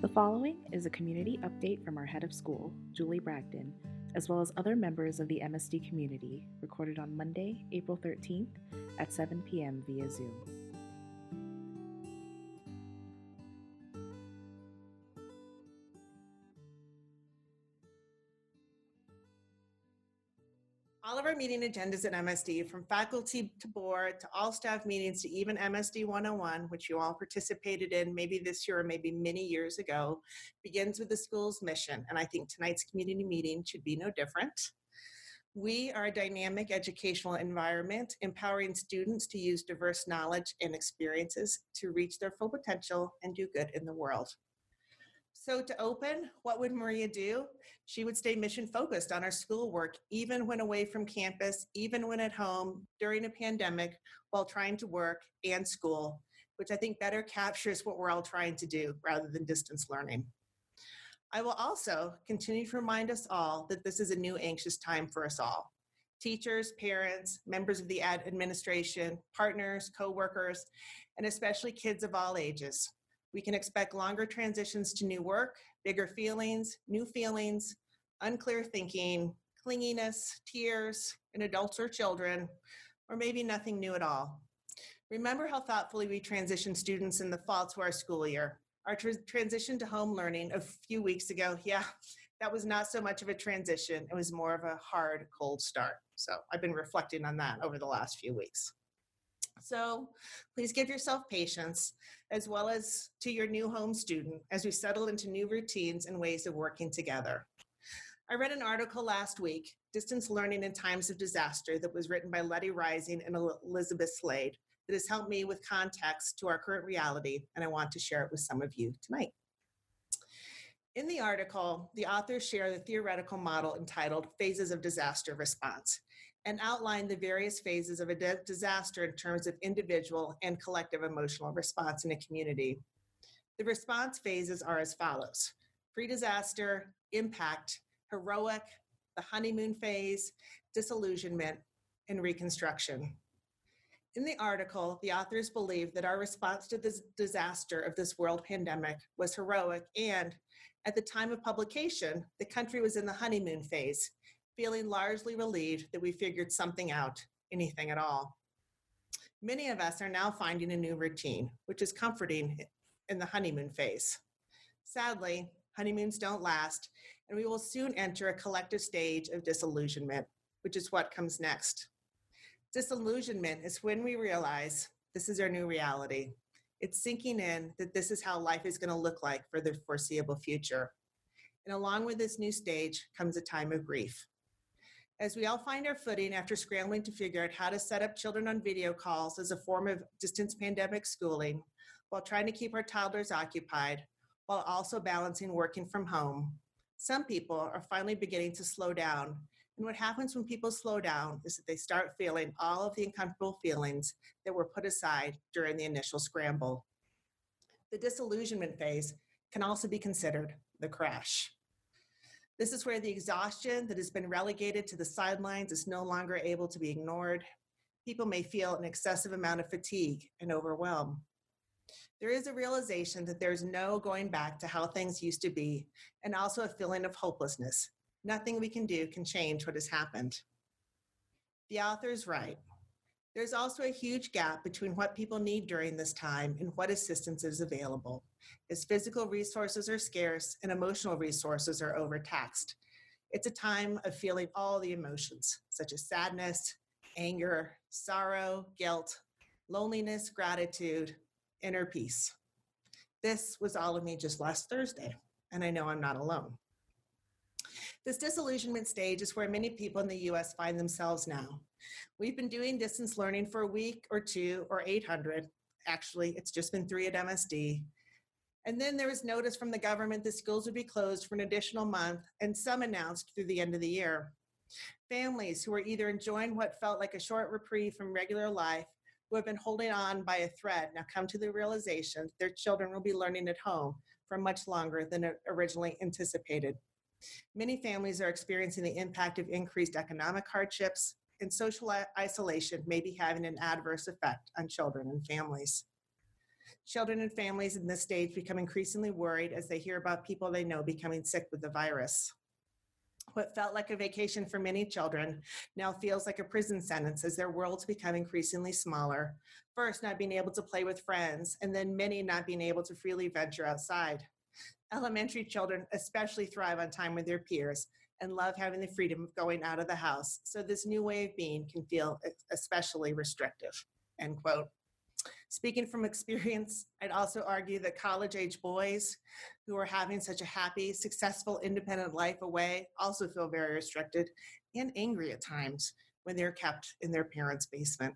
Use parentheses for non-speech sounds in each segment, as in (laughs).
The following is a community update from our head of school, Julie Bragdon, as well as other members of the MSD community, recorded on Monday, April 13th at 7 p.m. via Zoom. Meeting agendas at MSD, from faculty to board to all staff meetings to even MSD 101, which you all participated in maybe this year or maybe many years ago, begins with the school's mission. And I think tonight's community meeting should be no different. We are a dynamic educational environment, empowering students to use diverse knowledge and experiences to reach their full potential and do good in the world. So, to open, what would Maria do? She would stay mission focused on her schoolwork, even when away from campus, even when at home, during a pandemic, while trying to work and school, which I think better captures what we're all trying to do rather than distance learning. I will also continue to remind us all that this is a new anxious time for us all. Teachers, parents, members of the ad administration, partners, co-workers, and especially kids of all ages. We can expect longer transitions to new work, bigger feelings, new feelings, unclear thinking, clinginess, tears in adults or children, or maybe nothing new at all. Remember how thoughtfully we transitioned students in the fall to our school year. Our tr- transition to home learning a few weeks ago, (laughs) yeah, that was not so much of a transition. It was more of a hard, cold start. So I've been reflecting on that over the last few weeks. So please give yourself patience as well as to your new home student as we settle into new routines and ways of working together. I read an article last week, Distance Learning in Times of Disaster, that was written by Letty Rising and Elizabeth Slade, that has helped me with context to our current reality, and I want to share it with some of you tonight. In the article, the authors share the theoretical model entitled Phases of Disaster Response and outline the various phases of a disaster in terms of individual and collective emotional response in a community. The response phases are as follows pre disaster, impact, heroic, the honeymoon phase, disillusionment, and reconstruction. In the article, the authors believe that our response to the disaster of this world pandemic was heroic, and at the time of publication, the country was in the honeymoon phase, feeling largely relieved that we figured something out, anything at all. Many of us are now finding a new routine, which is comforting in the honeymoon phase. Sadly, honeymoons don't last, and we will soon enter a collective stage of disillusionment, which is what comes next. Disillusionment is when we realize this is our new reality. It's sinking in that this is how life is going to look like for the foreseeable future. And along with this new stage comes a time of grief. As we all find our footing after scrambling to figure out how to set up children on video calls as a form of distance pandemic schooling, while trying to keep our toddlers occupied, while also balancing working from home, some people are finally beginning to slow down. And what happens when people slow down is that they start feeling all of the uncomfortable feelings that were put aside during the initial scramble. The disillusionment phase can also be considered the crash. This is where the exhaustion that has been relegated to the sidelines is no longer able to be ignored. People may feel an excessive amount of fatigue and overwhelm. There is a realization that there's no going back to how things used to be, and also a feeling of hopelessness. Nothing we can do can change what has happened. The author is right. There's also a huge gap between what people need during this time and what assistance is available, as physical resources are scarce and emotional resources are overtaxed. It's a time of feeling all the emotions, such as sadness, anger, sorrow, guilt, loneliness, gratitude, inner peace. This was all of me just last Thursday, and I know I'm not alone. This disillusionment stage is where many people in the US find themselves now. We've been doing distance learning for a week or two or 800. Actually, it's just been three at MSD. And then there was notice from the government that schools would be closed for an additional month, and some announced through the end of the year. Families who were either enjoying what felt like a short reprieve from regular life, who have been holding on by a thread, now come to the realization their children will be learning at home for much longer than originally anticipated. Many families are experiencing the impact of increased economic hardships, and social isolation may be having an adverse effect on children and families. Children and families in this stage become increasingly worried as they hear about people they know becoming sick with the virus. What felt like a vacation for many children now feels like a prison sentence as their worlds become increasingly smaller. First, not being able to play with friends, and then many not being able to freely venture outside. Elementary children especially thrive on time with their peers and love having the freedom of going out of the house. So this new way of being can feel especially restrictive. End quote. Speaking from experience, I'd also argue that college age boys who are having such a happy, successful, independent life away also feel very restricted and angry at times when they're kept in their parents' basement.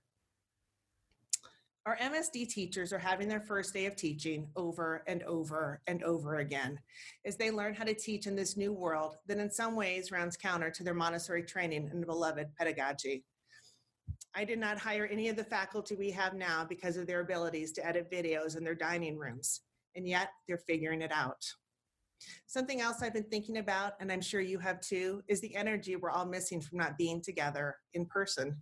Our MSD teachers are having their first day of teaching over and over and over again as they learn how to teach in this new world that in some ways runs counter to their Montessori training and beloved pedagogy. I did not hire any of the faculty we have now because of their abilities to edit videos in their dining rooms, and yet they're figuring it out. Something else I've been thinking about, and I'm sure you have too, is the energy we're all missing from not being together in person.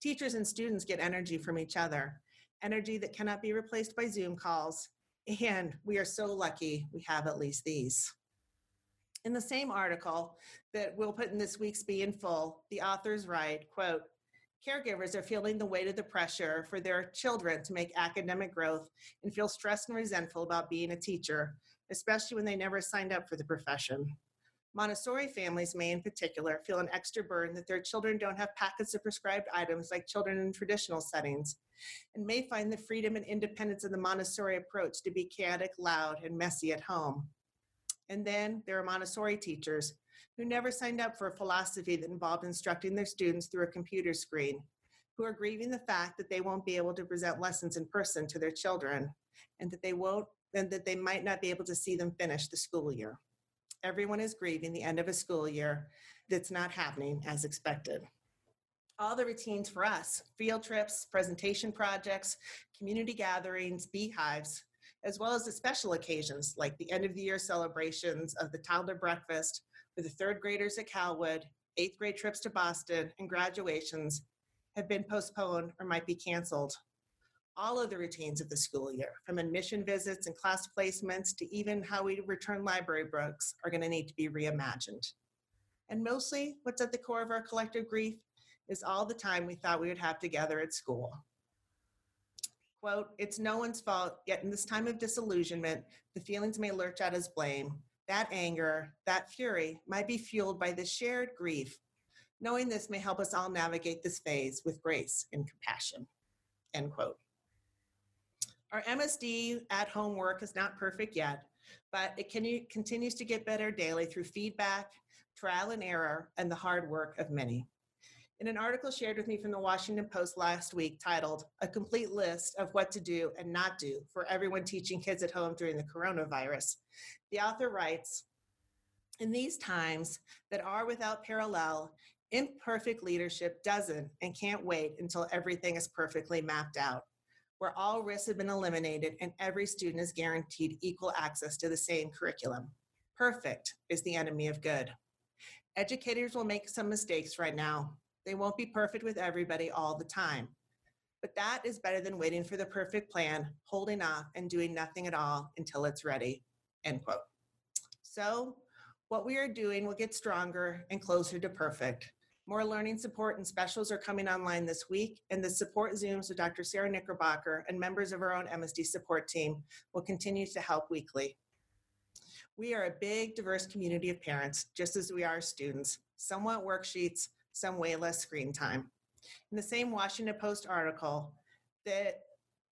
Teachers and students get energy from each other, energy that cannot be replaced by Zoom calls, and we are so lucky we have at least these. In the same article that we'll put in this week's Be in Full, the authors write, quote, caregivers are feeling the weight of the pressure for their children to make academic growth and feel stressed and resentful about being a teacher, especially when they never signed up for the profession. Montessori families may, in particular, feel an extra burden that their children don't have packets of prescribed items like children in traditional settings, and may find the freedom and independence of the Montessori approach to be chaotic, loud, and messy at home. And then there are Montessori teachers who never signed up for a philosophy that involved instructing their students through a computer screen, who are grieving the fact that they won't be able to present lessons in person to their children, and that they won't and that they might not be able to see them finish the school year. Everyone is grieving the end of a school year that's not happening as expected all the routines for us field trips, presentation projects, community gatherings, beehives, as well as the special occasions like the end of the year celebrations of the toddler breakfast for the third graders at Calwood, eighth grade trips to Boston, and graduations have been postponed or might be canceled. All of the routines of the school year, from admission visits and class placements to even how we return library books, are going to need to be reimagined. And mostly, what's at the core of our collective grief is all the time we thought we would have together at school. Quote, it's no one's fault, yet in this time of disillusionment, the feelings may lurch out as blame. That anger, that fury might be fueled by the shared grief. Knowing this may help us all navigate this phase with grace and compassion. End quote. Our MSD at home work is not perfect yet, but it can, continues to get better daily through feedback, trial and error, and the hard work of many. In an article shared with me from the Washington Post last week titled, A Complete List of What to Do and Not Do for Everyone Teaching Kids at Home During the Coronavirus, the author writes In these times that are without parallel, imperfect leadership doesn't and can't wait until everything is perfectly mapped out, where all risks have been eliminated and every student is guaranteed equal access to the same curriculum. Perfect is the enemy of good. Educators will make some mistakes right now, they won't be perfect with everybody all the time. But that is better than waiting for the perfect plan, holding off, and doing nothing at all until it's ready. End quote. So, what we are doing will get stronger and closer to perfect. More learning support and specials are coming online this week, and the support Zooms with Dr. Sarah Knickerbocker and members of our own MSD support team will continue to help weekly. We are a big, diverse community of parents, just as we are students. Some want worksheets, some way less screen time. In the same Washington Post article, that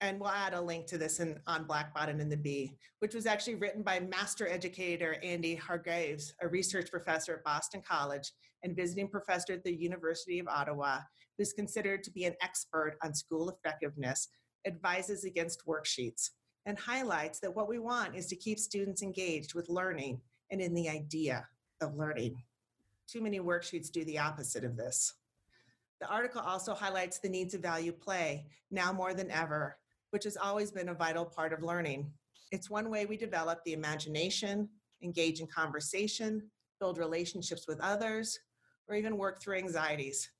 and we'll add a link to this in, on Blackbaud and in the Bee, which was actually written by master educator Andy Hargreaves, a research professor at Boston College and visiting professor at the University of Ottawa, who's considered to be an expert on school effectiveness, advises against worksheets and highlights that what we want is to keep students engaged with learning and in the idea of learning. Too many worksheets do the opposite of this. The article also highlights the needs of value play, now more than ever, which has always been a vital part of learning. It's one way we develop the imagination, engage in conversation, build relationships with others, or even work through anxieties.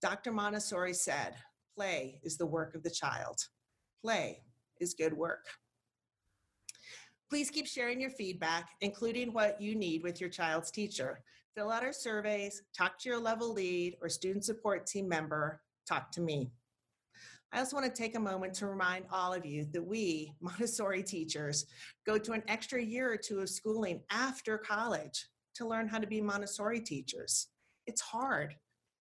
Dr. Montessori said, play is the work of the child. Play is good work. Please keep sharing your feedback, including what you need with your child's teacher. Fill out our surveys, talk to your level lead or student support team member, talk to me. I also want to take a moment to remind all of you that we, (laughs) Montessori teachers, go to an extra year or two of schooling after college to learn how to be Montessori teachers. It's hard.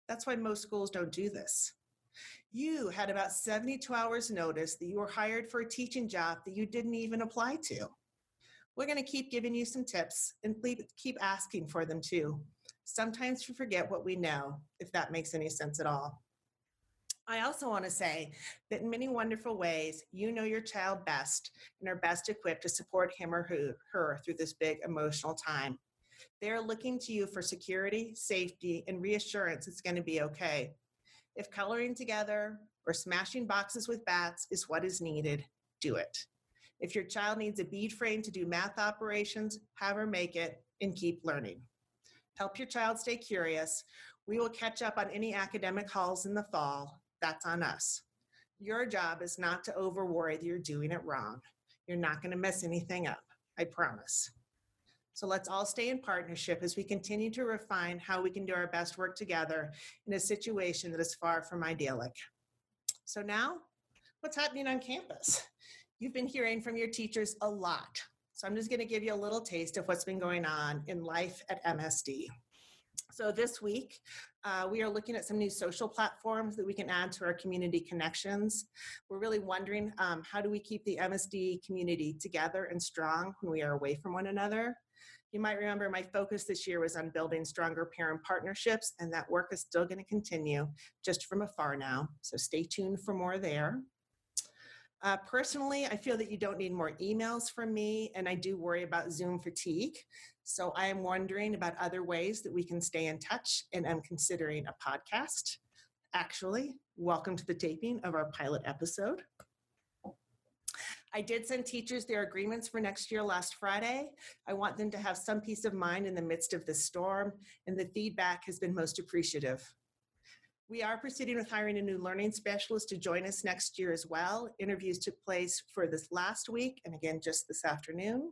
That's why most schools don't do this. You had about 72 hours notice that you were hired for a teaching job that you didn't even apply to. We're going to keep giving you some tips and keep asking for them too. Sometimes we forget what we know, if that makes any sense at all. I also want to say that in many wonderful ways, you know your child best and are best equipped to support him or her through this big emotional time. They're looking to you for security, safety, and reassurance it's going to be okay. If coloring together or smashing boxes with bats is what is needed, do it. If your child needs a bead frame to do math operations, have her make it and keep learning. Help your child stay curious. We will catch up on any academic halls in the fall. That's on us. Your job is not to over worry that you're doing it wrong. You're not going to mess anything up. I promise. So let's all stay in partnership as we continue to refine how we can do our best work together in a situation that is far from idyllic. So now, what's happening on campus? You've been hearing from your teachers a lot. So I'm just going to give you a little taste of what's been going on in life at MSD. So this week, uh, we are looking at some new social platforms that we can add to our community connections. We're really wondering um, how do we keep the MSD community together and strong when we are away from one another? You might remember my focus this year was on building stronger parent partnerships, and that work is still going to continue just from afar now. So stay tuned for more there. Uh, personally, I feel that you don't need more emails from me, and I do worry about Zoom fatigue. So I am wondering about other ways that we can stay in touch, and I'm considering a podcast. Actually, welcome to the taping of our pilot episode. I did send teachers their agreements for next year last Friday. I want them to have some peace of mind in the midst of this storm, and the feedback has been most appreciative. We are proceeding with hiring a new learning specialist to join us next year as well. Interviews took place for this last week and again just this afternoon.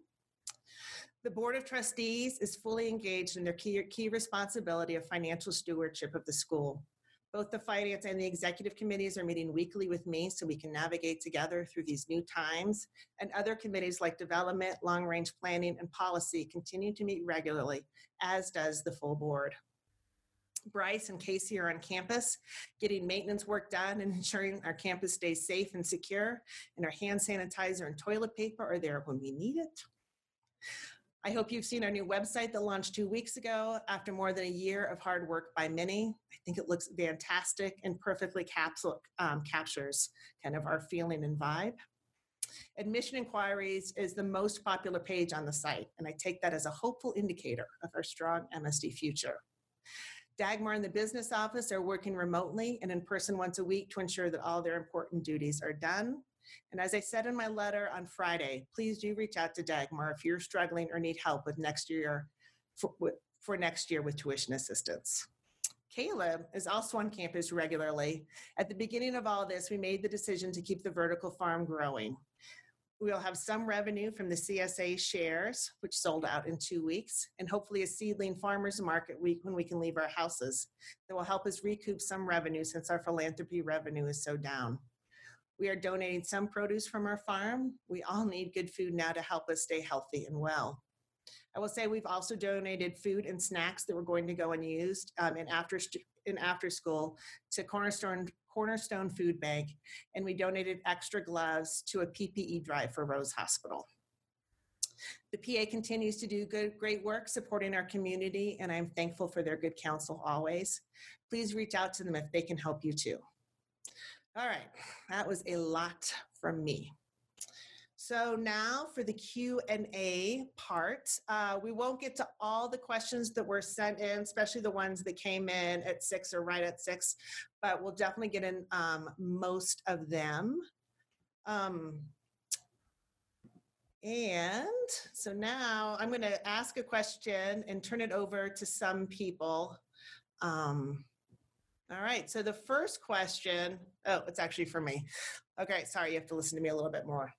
The Board of Trustees is fully engaged in their key, key responsibility of financial stewardship of the school. Both the finance and the executive committees are meeting weekly with me so we can navigate together through these new times. And other committees like development, long range planning, and policy continue to meet regularly, as does the full board. Bryce and Casey are on campus getting maintenance work done and (laughs) ensuring our campus stays safe and secure, and our hand sanitizer and toilet paper are there when we need it. I hope you've seen our new website that launched two weeks ago after more than a year of hard work by many. I think it looks fantastic and perfectly um, captures kind of our feeling and vibe. Admission inquiries is the most popular page on the site, and I take that as a hopeful indicator of our strong MSD future. Dagmar and the business office are working remotely and in person once a week to ensure that all their important duties are done. And as I said in my letter on Friday, please do reach out to Dagmar if you're struggling or need help with next year for, for next year with tuition assistance. Caleb is also on campus regularly. At the beginning of all this, we made the decision to keep the vertical farm growing. We'll have some revenue from the CSA shares, which sold out in two weeks, and hopefully a seedling farmers market week when we can leave our houses that will help us recoup some revenue since our philanthropy revenue is so down. We are donating some produce from our farm. We all need good food now to help us stay healthy and well. I will say we've also donated food and snacks that were going to go unused um, in after in after school to Cornerstone Cornerstone Food Bank, and we donated extra gloves to a PPE drive for Rose Hospital. The PA continues to do good, great work supporting our community, and I'm thankful for their good counsel always. Please reach out to them if they can help you too. All right, that was a lot from me. So now for the Q&A part, uh, we won't get to all the questions that were sent in, especially the ones that came in at six or right at six, but we'll definitely get in um, most of them. Um, and so now I'm going to ask a question and turn it over to some people. Um, all right. So the first question, oh, it's actually for me. Okay. Sorry. You have to listen to me a little bit more.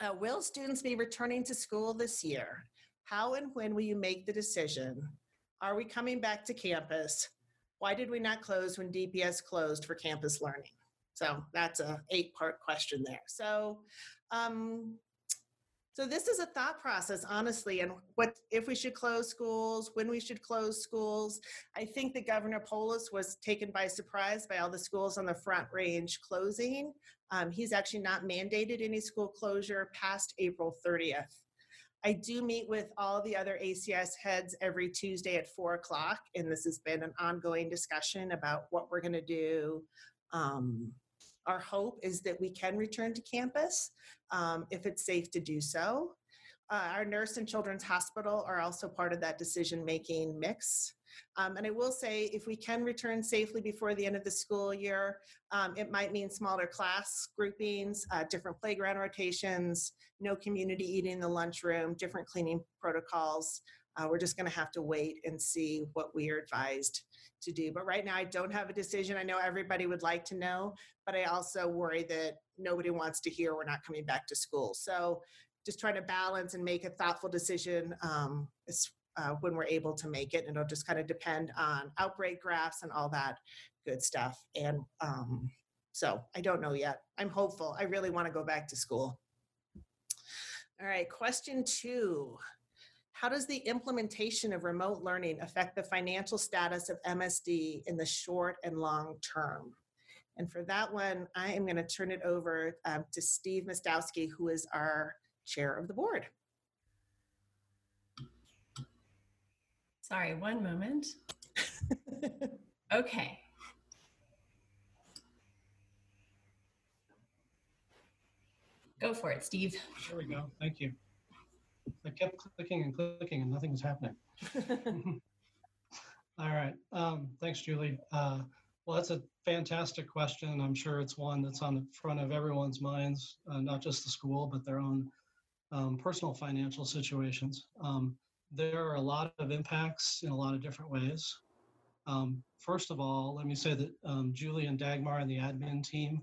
Uh, will students be returning to school this year? How and when will you make the decision? Are we coming back to campus? Why did we not close when DPS closed for campus learning? So that's a eight part question there. So, um, so this is a thought process, honestly, and what if we should close schools, when we should close schools. I think that Governor Polis was taken by surprise by all the schools on the Front Range closing. Um, he's actually not mandated any school closure past April 30th. I do meet with all the other ACS heads every Tuesday at four o'clock, and this has been an ongoing discussion about what we're going to do. Um, our hope is that we can return to campus um, if it's safe to do so. Uh, our nurse and children's hospital are also part of that decision making mix. Um, and I will say, if we can return safely before the end of the school year, um, it might mean smaller class groupings, uh, different playground rotations, no community eating in the lunchroom, different cleaning protocols. Uh, we're just going to have to wait and see what we are advised to do. But right now, I don't have a decision. I know everybody would like to know, but I also worry that nobody wants to hear we're not coming back to school. So just trying to balance and make a thoughtful decision um, uh, when we're able to make it. And it'll just kind of depend on outbreak graphs and all that good stuff. And um, so I don't know yet. I'm hopeful. I really want to go back to school. All right, question two. How does the implementation of remote learning affect the financial status of MSD in the short and long term? And for that one, I am going to turn it over um, to Steve Mostowski, who is our chair of the board. Sorry, one moment. (laughs) okay. Go for it, Steve. There we go. Thank you. I kept clicking and clicking and nothing was happening. (laughs) All right. Um, thanks, Julie. Uh, well, that's a fantastic question. I'm sure it's one that's on the front of everyone's minds, uh, not just the school, but their own um, personal financial situations. Um, there are a lot of impacts in a lot of different ways. Um, first of all, let me say that um, Julie and Dagmar and the admin team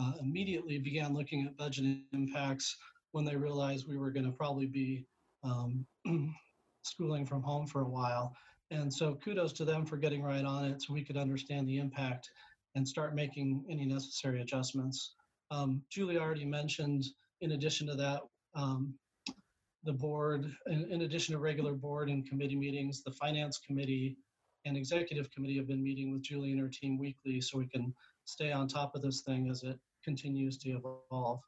uh, immediately began looking at budget impacts when they realized we were going to probably be um, (clears throat) schooling from home for a while. And so kudos to them for getting right on it so we could understand the impact and start making any necessary adjustments. Um, Julie already mentioned, in addition to that, um, the board, in, in, addition to regular board and committee meetings, the finance committee and executive committee have been meeting with Julie and her team weekly so we can stay on top of this thing as it continues to evolve.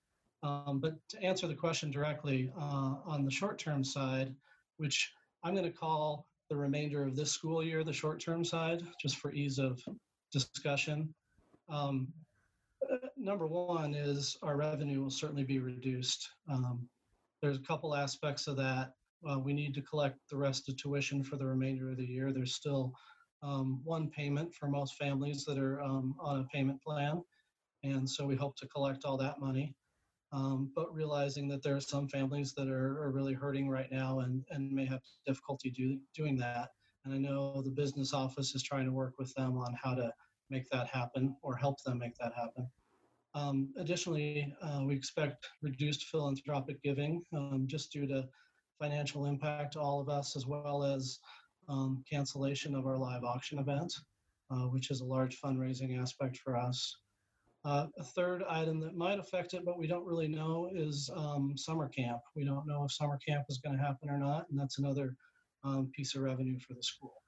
Um, but to answer the question directly, uh, on the short term side, which I'm going to call the remainder of this school year the short term side, just for ease of discussion. Um, uh, number one is our revenue will certainly be reduced. Um, there's a couple aspects of that. Uh, we need to collect the rest of tuition for the remainder of the year. There's still um, one payment for most families that are um, on a payment plan. And so we hope to collect all that money. Um, but realizing that there are some families that are, are really hurting right now and, and may have difficulty do, doing that. And I know the business office is trying to work with them on how to make that happen or help them make that happen. Um, additionally, uh, we expect reduced philanthropic giving um, just due to financial impact to all of us, as well as um, cancellation of our live auction event, uh, which is a large fundraising aspect for us. Uh, a third item that might affect it, but we don't really know, is um, summer camp. We don't know if summer camp is going to happen or not, and that's another um, piece of revenue for the school.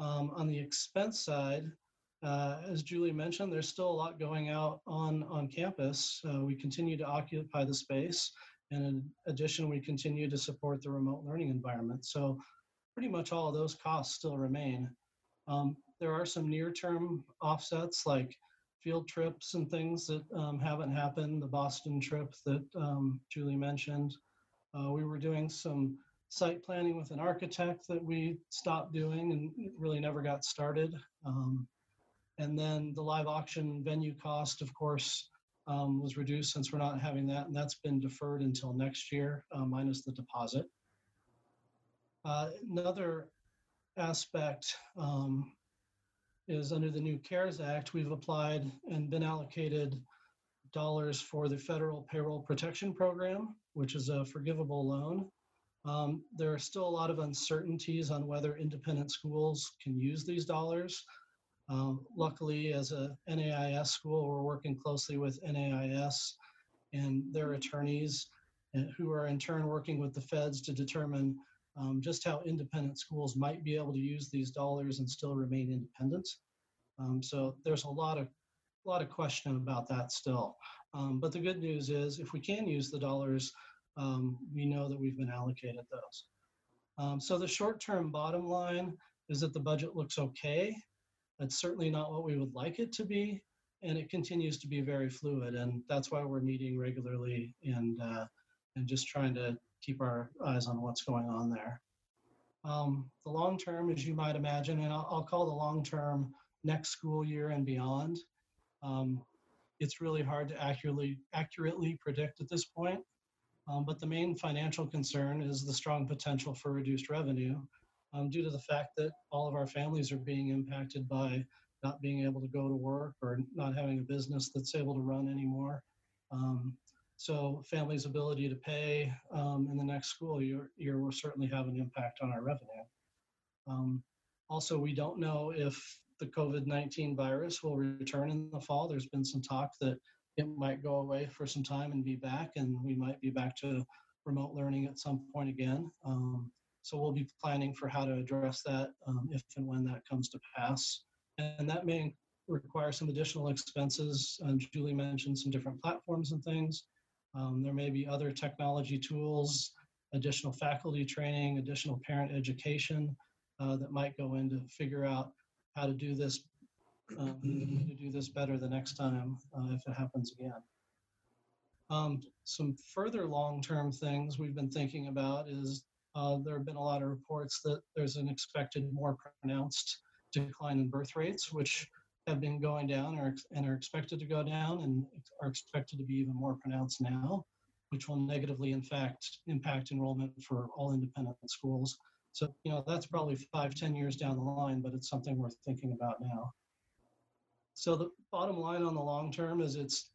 Um, on the expense side, uh, as Julie mentioned, there's still a lot going out on, on campus. Uh, we continue to occupy the space. And in addition, we continue to support the remote learning environment. So pretty much all of those costs still remain. Um, there are some near-term offsets like field trips and things that um, haven't happened. The Boston trip that um, Julie mentioned. Uh, we were doing some site planning with an architect that we stopped doing and really never got started. Um, and then the live auction venue cost, of course, um, was reduced since we're not having that, and that's been deferred until next year, uh, minus the deposit. Uh, another aspect um, is under the new CARES Act, we've applied and been allocated dollars for the federal payroll protection program, which is a forgivable loan. Um, there are still a lot of uncertainties on whether independent schools can use these dollars. Um, luckily, as a NAIS school, we're working closely with NAIS and their attorneys, uh, who are in turn working with the feds to determine um, just how independent schools might be able to use these dollars and still remain independent. Um, so there's a lot of a lot of question about that still. Um, but the good news is, if we can use the dollars, um, we know that we've been allocated those. Um, so the short-term bottom line is that the budget looks okay. It's certainly not what we would like it to be, and it continues to be very fluid. And that's why we're meeting regularly and uh, and just trying to keep our eyes on what's going on there. Um, the long term, as you might imagine, and I'll, I'll call the long term next school year and beyond. Um, it's really hard to accurately accurately predict at this point. Um, but the main financial concern is the strong potential for reduced revenue um, due to the fact that all of our families are being impacted by not being able to go to work or not having a business that's able to run anymore. Um, so families' ability to pay um, in the next school year, year will certainly have an impact on our revenue. Um, also, we don't know if the COVID 19 virus will return in the fall. There's been some talk that it might go away for some time and be back, and we might be back to remote learning at some point again. Um, so we'll be planning for how to address that um, if and when that comes to pass. And that may require some additional expenses. Um, Julie mentioned some different platforms and things. Um, there may be other technology tools, additional faculty training, additional parent education uh, that might go in to figure out how to do this um, to do this better the next time uh, if it happens again. Um, some further long-term things we've been thinking about is uh, there have been a lot of reports that there's an expected more pronounced decline in birth rates, which have been going down or, and are expected to go down and are expected to be even more pronounced now, which will negatively, in fact, impact enrollment for all independent schools. So, you know, that's probably five, ten years down the line, but it's something worth thinking about now. So the bottom line on the long term is it's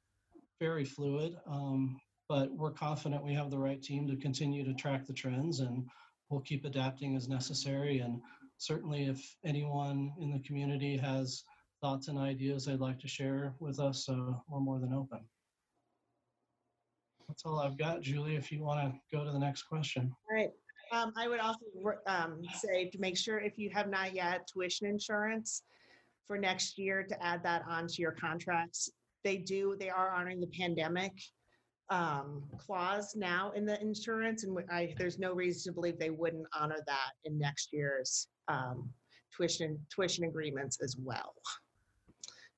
very fluid, um, but we're confident we have the right team to continue to track the trends and we'll keep adapting as necessary. And certainly if anyone in the community has thoughts and ideas they'd like to share with us, we're more than open. That's all I've got, Julie, if you want to go to the next question. All right. Um, I would also um, say to make sure if you have not yet tuition insurance for next year to add that onto your contracts. They do, they are honoring the pandemic um, clause now in the insurance, and I, there's no reason to believe they wouldn't honor that in next year's um, tuition tuition agreements as well.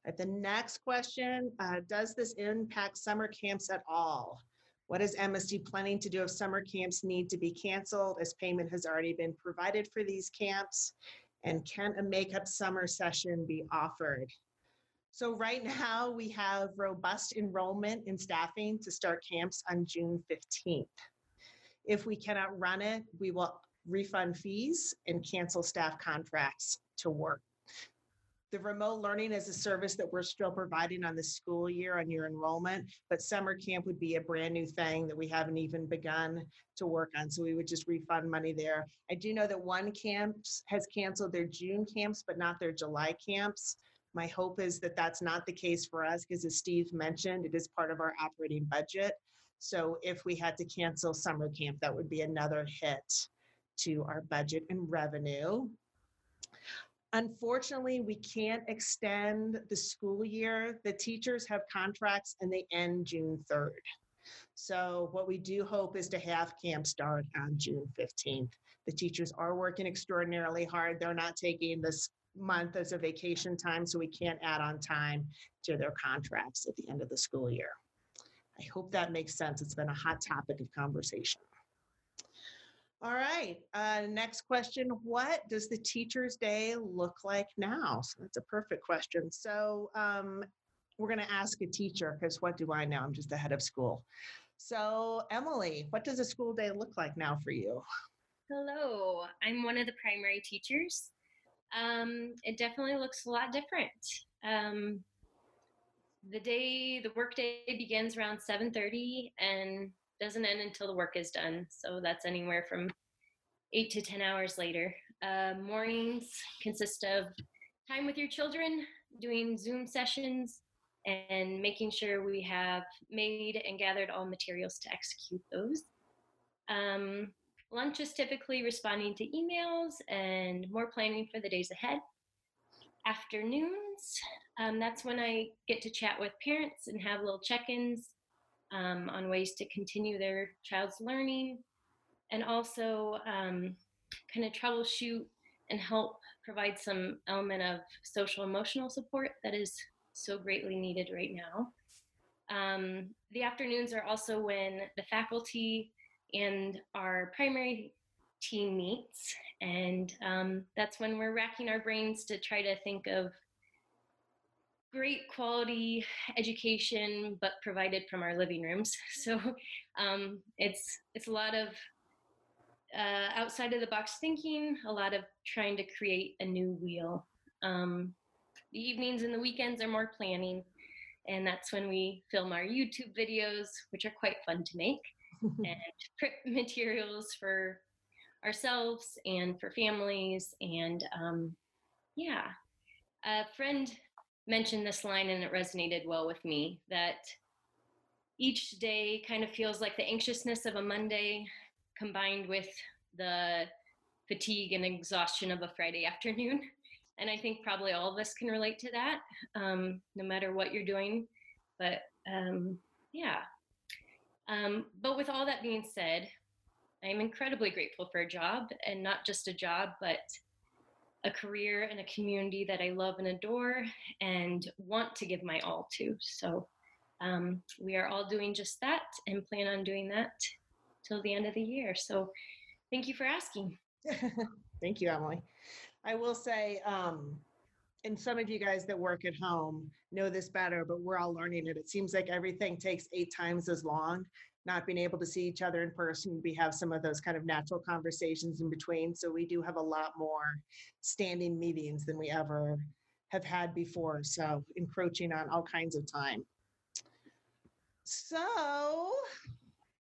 At the next question, uh, does this impact summer camps at all? What is MSD planning to do if summer camps need to be canceled as payment has already been provided for these camps? And can a makeup summer session be offered? So right now we have robust enrollment in staffing to start camps on June 15th. If we cannot run it, we will refund fees and cancel staff contracts to work the remote learning is a service that we're still providing on the school year on your enrollment, but summer camp would be a brand new thing that we haven't even begun to work on. So we would just refund money there. I do know that one camps has canceled their June camps, but not their July camps. My hope is that that's not the case for us because as Steve mentioned, it is part of our operating budget. So if we had to cancel summer camp, that would be another hit to our budget and revenue. Unfortunately, we can't extend the school year. The teachers have contracts and they end June 3rd. So what we do hope is to have camp start on June 15th. The teachers are working extraordinarily hard. They're not taking this month as a vacation time, so we can't add on time to their contracts at the end of the school year. I hope that makes sense. It's been a hot topic of conversation. All right. Uh, next question. What does the teacher's day look like now? So that's a perfect question. So um, we're going to ask a teacher because what do I know? I'm just the head of school. So, Emily, what does a school day look like now for you? Hello. I'm one of the primary teachers. Um, it definitely looks a lot different. Um, the day, the workday begins around 7:30 and doesn't end until the work is done. So that's anywhere from eight to 10 hours later. Uh, mornings consist of time with your children, doing Zoom sessions, and making sure we have made and gathered all materials to execute those. Um, lunch is typically responding to emails and more planning for the days ahead. Afternoons, um, that's when I get to chat with parents and have little check ins um, on ways to continue their child's learning and also um, kind of troubleshoot and help provide some element of social emotional support that is so greatly needed right now. Um, the afternoons are also when the faculty and our primary team meets, and um, that's when we're racking our brains to try to think of great quality education, but provided from our living rooms. (laughs) So um, it's it's a lot of uh, outside of the box thinking, a lot of trying to create a new wheel. Um, the evenings and the weekends are more planning, and that's when we film our YouTube videos, which are quite fun to make, (laughs) and prep materials for ourselves and for families. And um, yeah, a friend mentioned this line and it resonated well with me that each day kind of feels like the anxiousness of a Monday combined with the fatigue and exhaustion of a Friday afternoon. And I think probably all of us can relate to that, um, no matter what you're doing. But um, yeah. Um, but with all that being said, I'm incredibly grateful for a job and not just a job, but a career and a community that I love and adore and want to give my all to. So um, we are all doing just that and plan on doing that till the end of the year. So thank you for asking. (laughs) Thank you, Emily. I will say, um, and some of you guys that work at home know this better, but we're all learning it. It seems like everything takes eight times as long. Not being able to see each other in person, we have some of those kind of natural conversations in between. So we do have a lot more standing meetings than we ever have had before. So encroaching on all kinds of time. So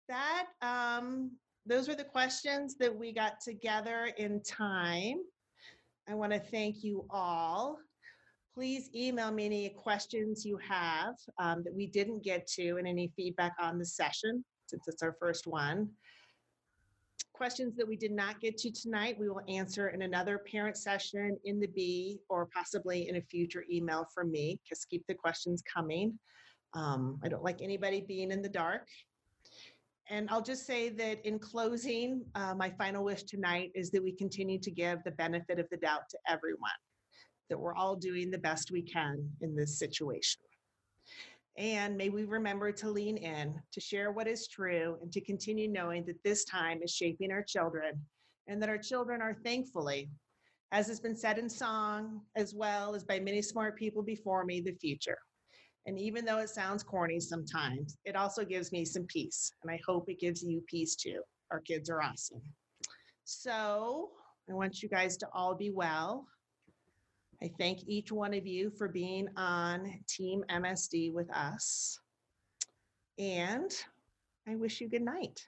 that um, those were the questions that we got together in time. I want to thank you all. Please email me any questions you have um, that we didn't get to and any feedback on the session, since it's our first one. Questions that we did not get to tonight, we will answer in another parent session in the B or possibly in a future email from me, because keep the questions coming. Um, I don't like anybody being in the dark. And I'll just say that in closing, uh, my final wish tonight is that we continue to give the benefit of the doubt to everyone, that we're all doing the best we can in this situation. And may we remember to lean in, to share what is true, and to continue knowing that this time is shaping our children and that our children are thankfully, as has been said in song, as well as by many smart people before me, the future. And even though it sounds corny sometimes, it also gives me some peace. And I hope it gives you peace too. Our kids are awesome. So I want you guys to all be well. I thank each one of you for being on Team MSD with us. And I wish you good night.